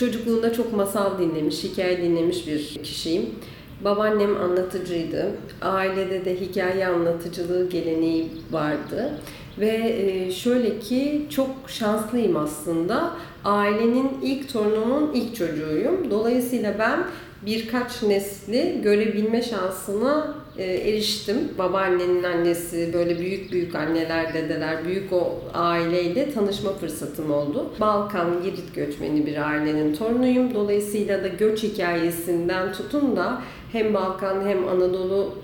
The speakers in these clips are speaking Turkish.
Çocukluğunda çok masal dinlemiş, hikaye dinlemiş bir kişiyim. Babaannem anlatıcıydı. Ailede de hikaye anlatıcılığı geleneği vardı. Ve e, şöyle ki çok şanslıyım aslında. Ailenin ilk torununun ilk çocuğuyum. Dolayısıyla ben birkaç nesli görebilme şansına eriştim. Babaannenin annesi, böyle büyük büyük anneler, dedeler, büyük o aileyle tanışma fırsatım oldu. Balkan, Girit göçmeni bir ailenin torunuyum. Dolayısıyla da göç hikayesinden tutun da hem Balkan hem Anadolu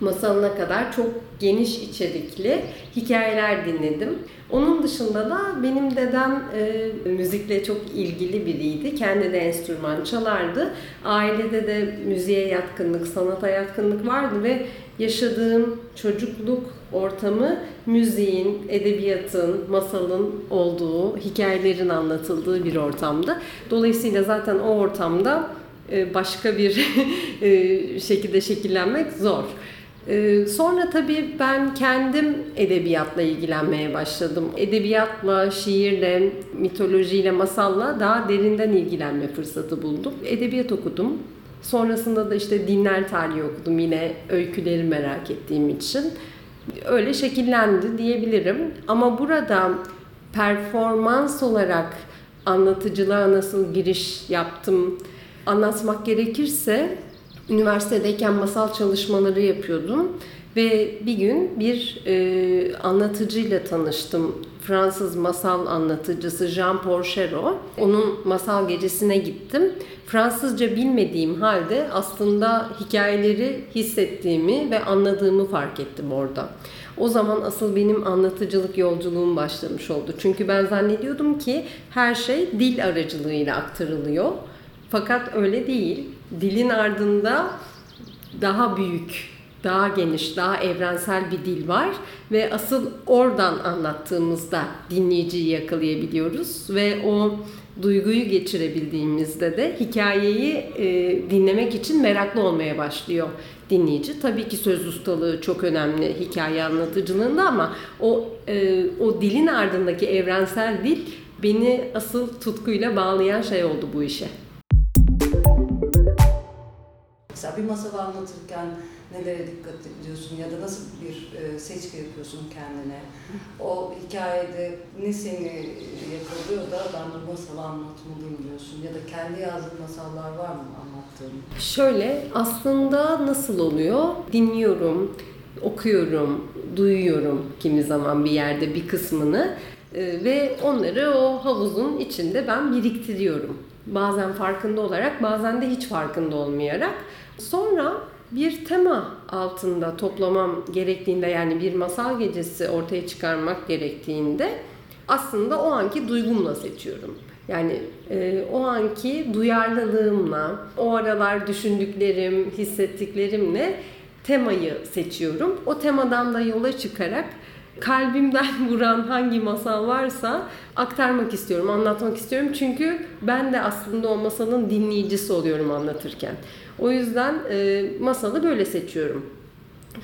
masalına kadar çok geniş içerikli hikayeler dinledim. Onun dışında da benim dedem e, müzikle çok ilgili biriydi. Kendi de enstrüman çalardı. Ailede de müziğe yatkınlık, sanata yatkınlık vardı ve yaşadığım çocukluk ortamı müziğin, edebiyatın, masalın olduğu, hikayelerin anlatıldığı bir ortamdı. Dolayısıyla zaten o ortamda e, başka bir e, şekilde şekillenmek zor. Ee, sonra tabii ben kendim edebiyatla ilgilenmeye başladım. Edebiyatla, şiirle, mitolojiyle, masalla daha derinden ilgilenme fırsatı buldum. Edebiyat okudum. Sonrasında da işte dinler tarihi okudum yine öyküleri merak ettiğim için. Öyle şekillendi diyebilirim. Ama burada performans olarak anlatıcılığa nasıl giriş yaptım anlatmak gerekirse üniversitedeyken masal çalışmaları yapıyordum ve bir gün bir e, anlatıcıyla tanıştım. Fransız masal anlatıcısı Jean Porchero. Onun masal gecesine gittim. Fransızca bilmediğim halde aslında hikayeleri hissettiğimi ve anladığımı fark ettim orada. O zaman asıl benim anlatıcılık yolculuğum başlamış oldu. Çünkü ben zannediyordum ki her şey dil aracılığıyla aktarılıyor. Fakat öyle değil. Dilin ardında daha büyük, daha geniş, daha evrensel bir dil var ve asıl oradan anlattığımızda dinleyiciyi yakalayabiliyoruz ve o duyguyu geçirebildiğimizde de hikayeyi e, dinlemek için meraklı olmaya başlıyor dinleyici. Tabii ki söz ustalığı çok önemli hikaye anlatıcılığında ama o e, o dilin ardındaki evrensel dil beni asıl tutkuyla bağlayan şey oldu bu işe. Mesela bir masal anlatırken nelere dikkat ediyorsun ya da nasıl bir e, seçki yapıyorsun kendine? O hikayede ne seni yakalıyor da ben bu masalı anlatmalıyım diyorsun ya da kendi yazdığın masallar var mı anlattığın? Şöyle aslında nasıl oluyor? Dinliyorum, okuyorum, duyuyorum kimi zaman bir yerde bir kısmını e, ve onları o havuzun içinde ben biriktiriyorum. Bazen farkında olarak, bazen de hiç farkında olmayarak. Sonra bir tema altında toplamam gerektiğinde yani bir masal gecesi ortaya çıkarmak gerektiğinde aslında o anki duygumla seçiyorum. Yani e, o anki duyarlılığımla, o aralar düşündüklerim, hissettiklerimle temayı seçiyorum. O temadan da yola çıkarak kalbimden vuran hangi masal varsa aktarmak istiyorum, anlatmak istiyorum. Çünkü ben de aslında o masalın dinleyicisi oluyorum anlatırken. O yüzden e, masalı böyle seçiyorum.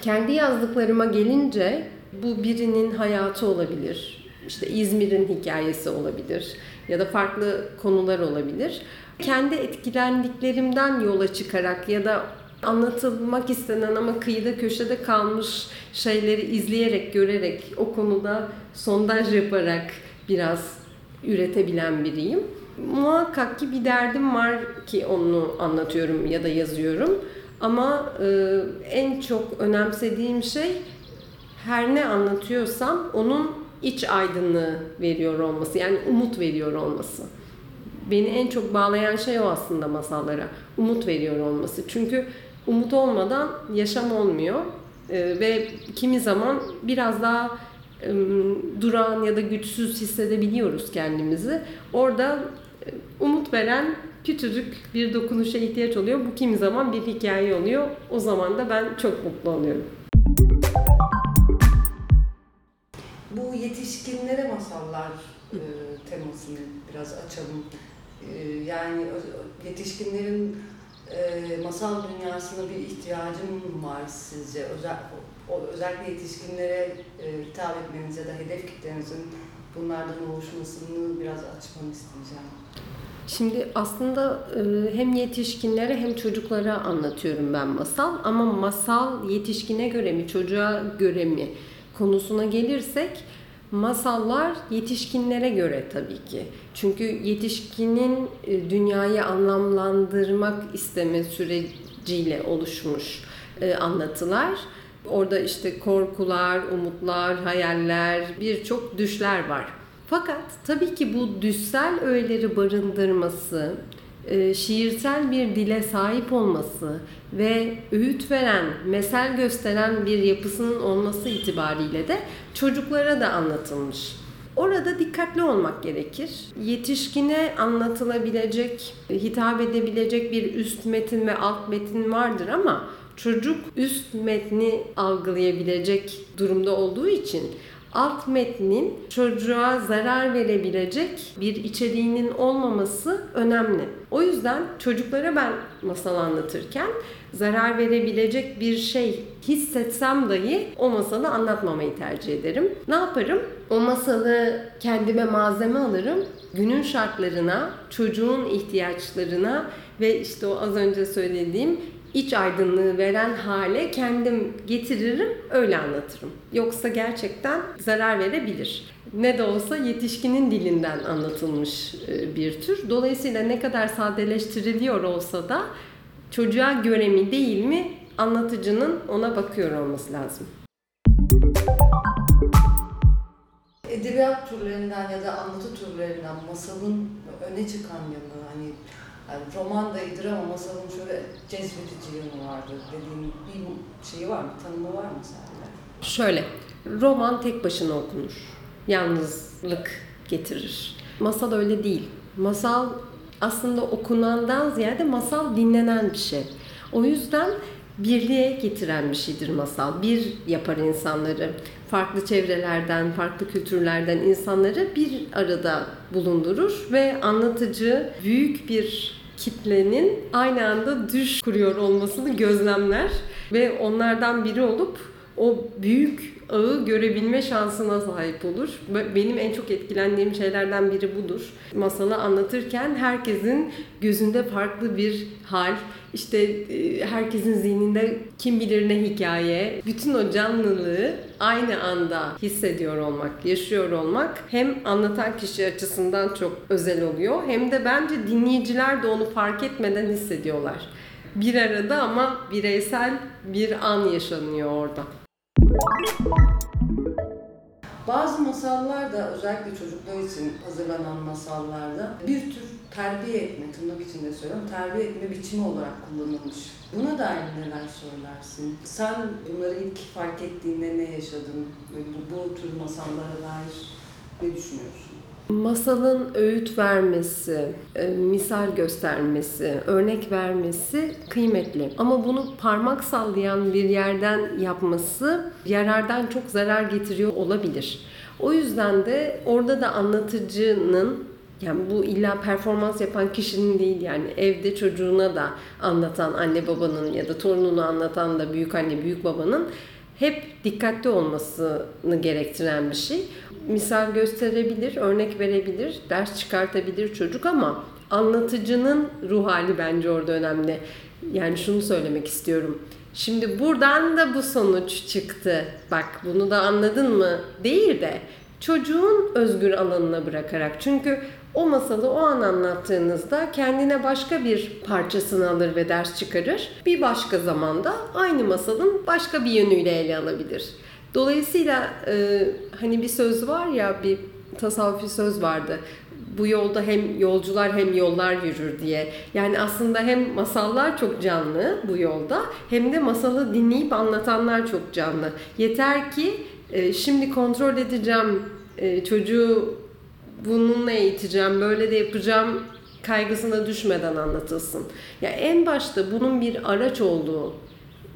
Kendi yazdıklarıma gelince bu birinin hayatı olabilir. İşte İzmir'in hikayesi olabilir ya da farklı konular olabilir. Kendi etkilendiklerimden yola çıkarak ya da anlatılmak istenen ama kıyıda köşede kalmış şeyleri izleyerek, görerek, o konuda sondaj yaparak biraz üretebilen biriyim. Muhakkak ki bir derdim var ki onu anlatıyorum ya da yazıyorum. Ama e, en çok önemsediğim şey her ne anlatıyorsam onun iç aydınlığı veriyor olması. Yani umut veriyor olması. Beni en çok bağlayan şey o aslında masallara. Umut veriyor olması. Çünkü umut olmadan yaşam olmuyor. E, ve kimi zaman biraz daha e, duran ya da güçsüz hissedebiliyoruz kendimizi. Orada e, umut veren küçücük bir dokunuşa ihtiyaç oluyor. Bu kimi zaman bir hikaye oluyor. O zaman da ben çok mutlu oluyorum. Bu yetişkinlere masallar e, temasını biraz açalım. E, yani yetişkinlerin e, masal dünyasına bir ihtiyacım var sizce? Özel, o, özellikle yetişkinlere e, hitap etmeniz ya da hedef kitlenizin bunlardan oluşmasını biraz açmanı isteyeceğim. Şimdi aslında e, hem yetişkinlere hem çocuklara anlatıyorum ben masal ama masal yetişkine göre mi çocuğa göre mi konusuna gelirsek masallar yetişkinlere göre tabii ki. Çünkü yetişkinin e, dünyayı anlamlandırmak isteme süreciyle oluşmuş e, anlatılar. Orada işte korkular, umutlar, hayaller, birçok düşler var. Fakat tabii ki bu düşsel öğeleri barındırması, şiirsel bir dile sahip olması ve öğüt veren, mesel gösteren bir yapısının olması itibariyle de çocuklara da anlatılmış. Orada dikkatli olmak gerekir. Yetişkine anlatılabilecek, hitap edebilecek bir üst metin ve alt metin vardır ama çocuk üst metni algılayabilecek durumda olduğu için alt metnin çocuğa zarar verebilecek bir içeriğinin olmaması önemli. O yüzden çocuklara ben masal anlatırken zarar verebilecek bir şey hissetsem dahi o masalı anlatmamayı tercih ederim. Ne yaparım? O masalı kendime malzeme alırım. Günün şartlarına, çocuğun ihtiyaçlarına ve işte o az önce söylediğim iç aydınlığı veren hale kendim getiririm, öyle anlatırım. Yoksa gerçekten zarar verebilir. Ne de olsa yetişkinin dilinden anlatılmış e, bir tür. Dolayısıyla ne kadar sadeleştiriliyor olsa da çocuğa göre mi değil mi anlatıcının ona bakıyor olması lazım. Edebiyat türlerinden ya da anlatı türlerinden masalın öne çıkan yanı hani yani roman da iyidir ama masalın şöyle cezbedici yanı vardır dediğin bir şeyi var mı? Tanımı var mı sende? Şöyle, roman tek başına okunur. Yalnızlık getirir. Masal öyle değil. Masal aslında okunandan ziyade masal dinlenen bir şey. O yüzden birliğe getiren bir şeydir masal. Bir yapar insanları. Farklı çevrelerden, farklı kültürlerden insanları bir arada bulundurur ve anlatıcı büyük bir kitlenin aynı anda düş kuruyor olmasını gözlemler. Ve onlardan biri olup o büyük ağı görebilme şansına sahip olur. Benim en çok etkilendiğim şeylerden biri budur. Masalı anlatırken herkesin gözünde farklı bir hal, işte e, herkesin zihninde kim bilir ne hikaye, bütün o canlılığı aynı anda hissediyor olmak, yaşıyor olmak hem anlatan kişi açısından çok özel oluyor hem de bence dinleyiciler de onu fark etmeden hissediyorlar. Bir arada ama bireysel bir an yaşanıyor orada. Bazı masallar da özellikle çocuklar için hazırlanan masallarda bir tür terbiye etme, tırnak içinde söylüyorum, terbiye etme biçimi olarak kullanılmış. Buna dair neler söylersin? Sen bunları ilk fark ettiğinde ne yaşadın? Bu, bu tür masallara dair ne düşünüyorsun? Masalın öğüt vermesi, e, misal göstermesi, örnek vermesi kıymetli. Ama bunu parmak sallayan bir yerden yapması yarardan çok zarar getiriyor olabilir. O yüzden de orada da anlatıcının yani bu illa performans yapan kişinin değil yani evde çocuğuna da anlatan anne babanın ya da torununu anlatan da büyük anne büyük babanın hep dikkatli olmasını gerektiren bir şey. Misal gösterebilir, örnek verebilir, ders çıkartabilir çocuk ama anlatıcının ruh hali bence orada önemli. Yani şunu söylemek istiyorum. Şimdi buradan da bu sonuç çıktı. Bak bunu da anladın mı? Değil de çocuğun özgür alanına bırakarak. Çünkü o masalı o an anlattığınızda kendine başka bir parçasını alır ve ders çıkarır. Bir başka zamanda aynı masalın başka bir yönüyle ele alabilir. Dolayısıyla e, hani bir söz var ya bir tasavvufi söz vardı. Bu yolda hem yolcular hem yollar yürür diye. Yani aslında hem masallar çok canlı bu yolda hem de masalı dinleyip anlatanlar çok canlı. Yeter ki e, şimdi kontrol edeceğim e, çocuğu bununla eğiteceğim, böyle de yapacağım kaygısına düşmeden anlatılsın. Ya en başta bunun bir araç olduğu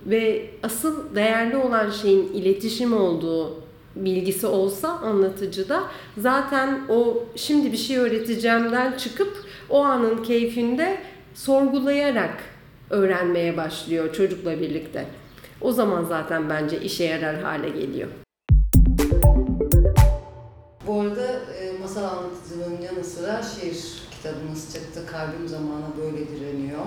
ve asıl değerli olan şeyin iletişim olduğu bilgisi olsa anlatıcıda zaten o şimdi bir şey öğreteceğimden çıkıp o anın keyfinde sorgulayarak öğrenmeye başlıyor çocukla birlikte. O zaman zaten bence işe yarar hale geliyor. Bu arada e, masal anlatıcılığın yanı sıra şiir kitabınız çıktı. Kalbim zamana böyle direniyor.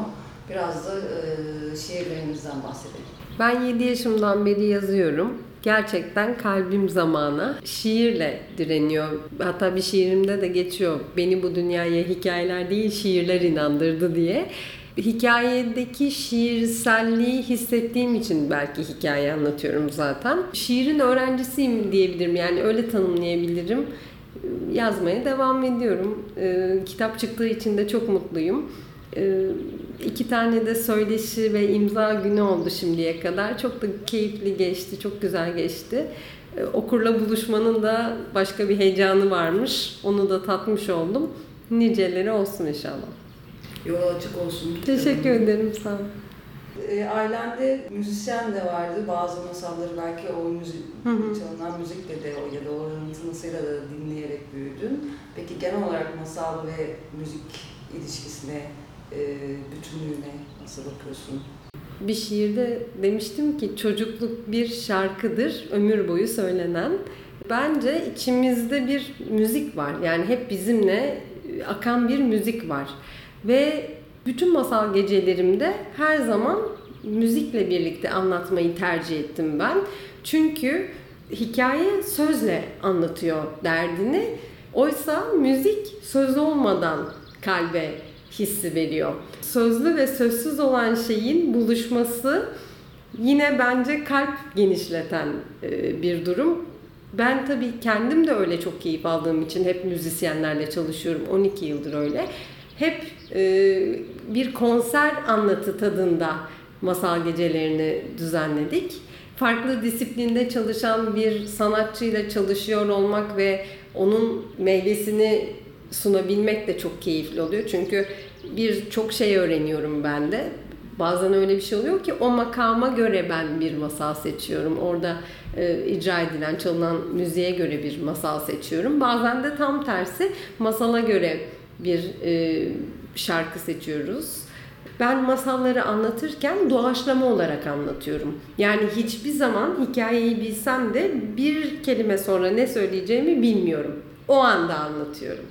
Biraz da e, şiirlerinizden bahsedelim. Ben 7 yaşımdan beri yazıyorum. Gerçekten kalbim zamana şiirle direniyor. Hatta bir şiirimde de geçiyor. Beni bu dünyaya hikayeler değil şiirler inandırdı diye. Hikayedeki şiirselliği hissettiğim için belki hikaye anlatıyorum zaten. Şiirin öğrencisiyim diyebilirim. Yani öyle tanımlayabilirim. Yazmaya devam ediyorum. Ee, kitap çıktığı için de çok mutluyum. Ee, iki tane de söyleşi ve imza günü oldu şimdiye kadar. Çok da keyifli geçti, çok güzel geçti. Ee, okurla buluşmanın da başka bir heyecanı varmış. Onu da tatmış oldum. Niceleri olsun inşallah. Yolu açık olsun. Teşekkür ederim, sağ olun. E, ailende müzisyen de vardı. Bazı masalları belki o müzik, Hı hı. çalınan müzikle de o ya da orantısıyla da dinleyerek büyüdün. Peki genel olarak masal ve müzik ilişkisine, e, bütünlüğüne nasıl bakıyorsun? Bir şiirde demiştim ki çocukluk bir şarkıdır, ömür boyu söylenen. Bence içimizde bir müzik var. Yani hep bizimle akan bir müzik var. Ve bütün masal gecelerimde her zaman müzikle birlikte anlatmayı tercih ettim ben. Çünkü hikaye sözle anlatıyor derdini. Oysa müzik söz olmadan kalbe hissi veriyor. Sözlü ve sözsüz olan şeyin buluşması yine bence kalp genişleten e, bir durum. Ben tabii kendim de öyle çok keyif aldığım için hep müzisyenlerle çalışıyorum. 12 yıldır öyle. Hep e, bir konser anlatı tadında masal gecelerini düzenledik. Farklı disiplinde çalışan bir sanatçıyla çalışıyor olmak ve onun meyvesini sunabilmek de çok keyifli oluyor. Çünkü birçok şey öğreniyorum ben de. Bazen öyle bir şey oluyor ki o makama göre ben bir masal seçiyorum. Orada e, icra edilen, çalınan müziğe göre bir masal seçiyorum. Bazen de tam tersi masala göre bir e, şarkı seçiyoruz. Ben masalları anlatırken doğaçlama olarak anlatıyorum. Yani hiçbir zaman hikayeyi bilsem de bir kelime sonra ne söyleyeceğimi bilmiyorum. O anda anlatıyorum.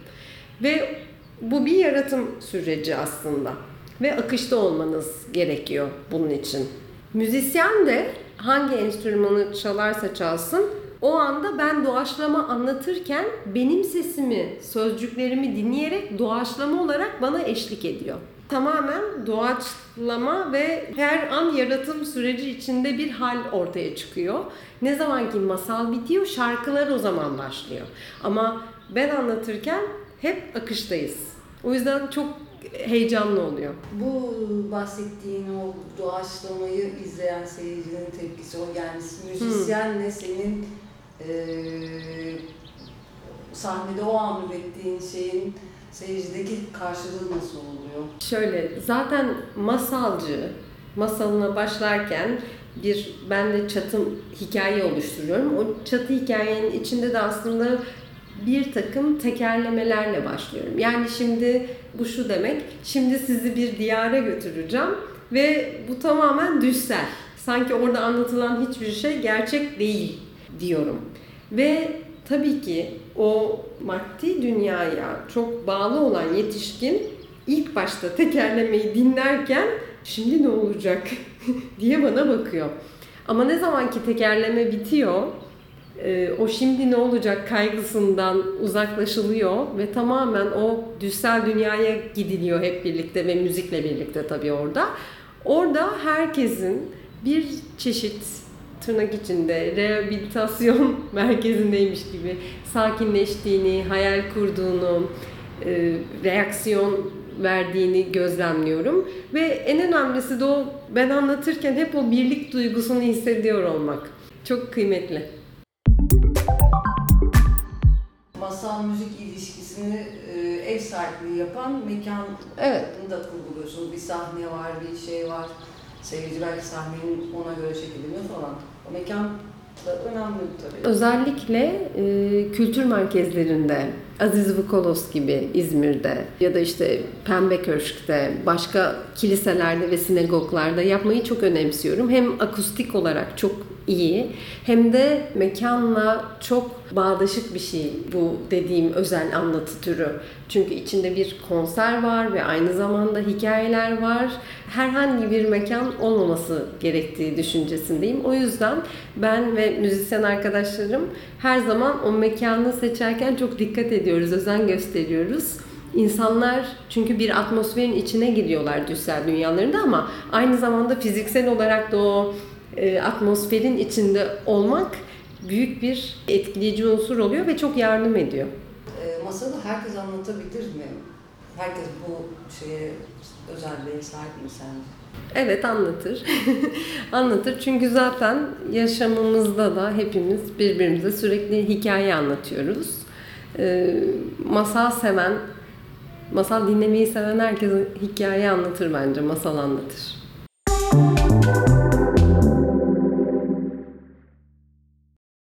Ve bu bir yaratım süreci aslında. Ve akışta olmanız gerekiyor bunun için. Müzisyen de hangi enstrümanı çalarsa çalsın o anda ben doğaçlama anlatırken benim sesimi, sözcüklerimi dinleyerek doğaçlama olarak bana eşlik ediyor. Tamamen doğaçlama ve her an yaratım süreci içinde bir hal ortaya çıkıyor. Ne zaman ki masal bitiyor, şarkılar o zaman başlıyor. Ama ben anlatırken hep akıştayız. O yüzden çok heyecanlı oluyor. Bu bahsettiğin o doğaçlamayı izleyen seyircinin tepkisi o yani müzisyenle senin e, sahnede o an ürettiğin şeyin seyircideki karşılığı nasıl oluyor? Şöyle zaten masalcı masalına başlarken bir ben de çatım hikaye oluşturuyorum. O çatı hikayenin içinde de aslında bir takım tekerlemelerle başlıyorum. Yani şimdi bu şu demek, şimdi sizi bir diyara götüreceğim ve bu tamamen düşsel. Sanki orada anlatılan hiçbir şey gerçek değil diyorum. Ve tabii ki o maddi dünyaya çok bağlı olan yetişkin ilk başta tekerlemeyi dinlerken şimdi ne olacak diye bana bakıyor. Ama ne zaman ki tekerleme bitiyor, o şimdi ne olacak kaygısından uzaklaşılıyor ve tamamen o düşsel dünyaya gidiliyor hep birlikte ve müzikle birlikte tabii orada. Orada herkesin bir çeşit tırnak içinde rehabilitasyon merkezindeymiş gibi sakinleştiğini, hayal kurduğunu, e, reaksiyon verdiğini gözlemliyorum. Ve en önemlisi de o ben anlatırken hep o birlik duygusunu hissediyor olmak. Çok kıymetli. Masal müzik ilişkisini e, ev sahipliği yapan mekanı Evet. kurguluyorsunuz. Bir sahne var, bir şey var. Seyirci belki sahnenin ona göre şekilleniyor falan. O mekan da önemli tabii. Özellikle e, kültür merkezlerinde, Aziz Vukolos gibi İzmir'de ya da işte Pembe Köşk'te, başka kiliselerde ve sinagoglarda yapmayı çok önemsiyorum. Hem akustik olarak çok iyi hem de mekanla çok bağdaşık bir şey bu dediğim özel anlatı türü. Çünkü içinde bir konser var ve aynı zamanda hikayeler var. Herhangi bir mekan olmaması gerektiği düşüncesindeyim. O yüzden ben ve müzisyen arkadaşlarım her zaman o mekanı seçerken çok dikkat ediyoruz, özen gösteriyoruz. İnsanlar çünkü bir atmosferin içine giriyorlar düşsel dünyalarında ama aynı zamanda fiziksel olarak da o atmosferin içinde olmak büyük bir etkileyici unsur oluyor ve çok yardım ediyor. E, masalı herkes anlatabilir mi? Herkes bu şeye özelliğe sahip mi sen? Evet anlatır. anlatır çünkü zaten yaşamımızda da hepimiz birbirimize sürekli hikaye anlatıyoruz. Ee, masal seven, masal dinlemeyi seven herkes hikaye anlatır bence, masal anlatır.